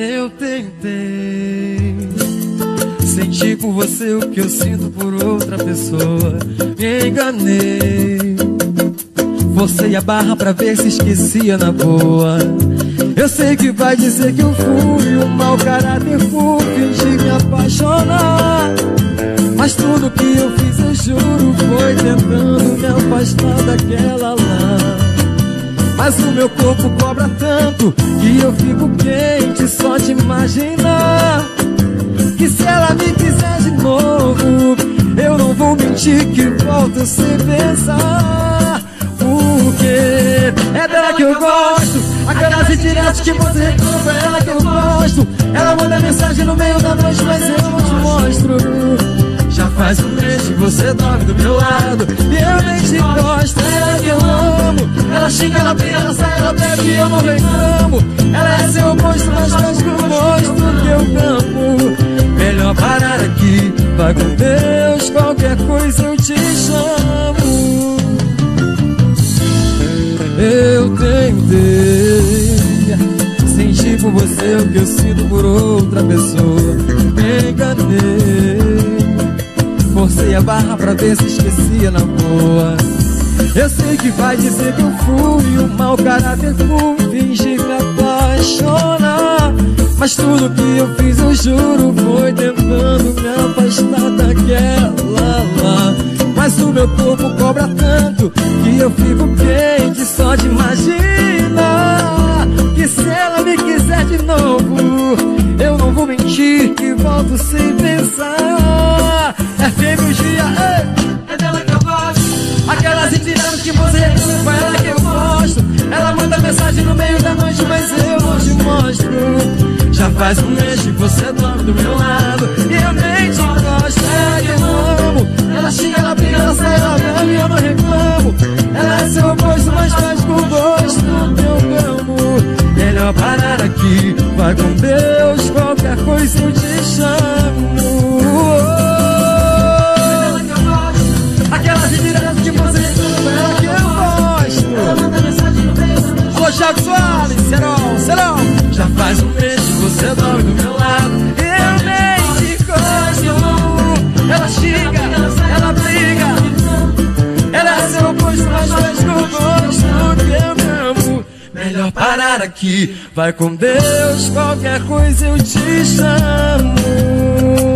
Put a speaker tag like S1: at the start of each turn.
S1: Eu tentei sentir por você o que eu sinto por outra pessoa. Me enganei. Forcei a barra pra ver se esquecia na boa. Eu sei que vai dizer que eu fui um mau caráter por fingir me apaixonar. Mas tudo que eu fiz, eu juro, foi tentando me afastar daquela lá. Mas o meu corpo cobra tanto que eu fico quente só de imaginar. Que se ela me quiser de novo, eu não vou mentir que volto sem pensar. Porque é dela que eu gosto, aquelas indiretas que você reclama, é ela que eu gosto. Ela manda mensagem no meio da noite, mas eu não te mostro. Você dorme do meu lado. E eu nem te gosto, é que eu amo. Ela xinga, ela briga, ela sai, ela bebe e eu não reclamo. Ela é seu monstro, mas faz com o monstro que eu amo. Melhor parar aqui, vai com Deus Qualquer coisa eu te chamo. Eu tentei Sentir por você o que eu sinto por outra pessoa. Me enganei Forcei a barra pra ver se esquecia na boa. Eu sei que vai dizer que eu fui um mau caráter por fingir me apaixonar. Mas tudo que eu fiz eu juro foi tentando me afastar daquela lá. Mas o meu corpo cobra tanto que eu fico quente só de imaginar Que se ela me quiser de novo eu não vou mentir que volto sem pensar É fêmea
S2: é dela que eu gosto.
S1: Aquelas indiretas que você reclama, é ela que eu gosto. Ela manda mensagem no meio da noite, mas eu te mostro. Já faz um mês que você dorme do meu lado E eu nem te gosto, é que eu amo. Ela xinga, ela briga, ela sai, ela e eu não reclamo. Ela é seu gosto, mas faz com gosto meu amo Melhor parar aqui, vai com Alô, Thiago Soares, Serol, Serol Já faz um mês que você dorme do meu lado. Eu nem te gosto Ela xinga, ela briga. Ela é seu gosto, mas faz com gosto que eu amo. Melhor parar aqui, vai com Deus Qualquer coisa eu te chamo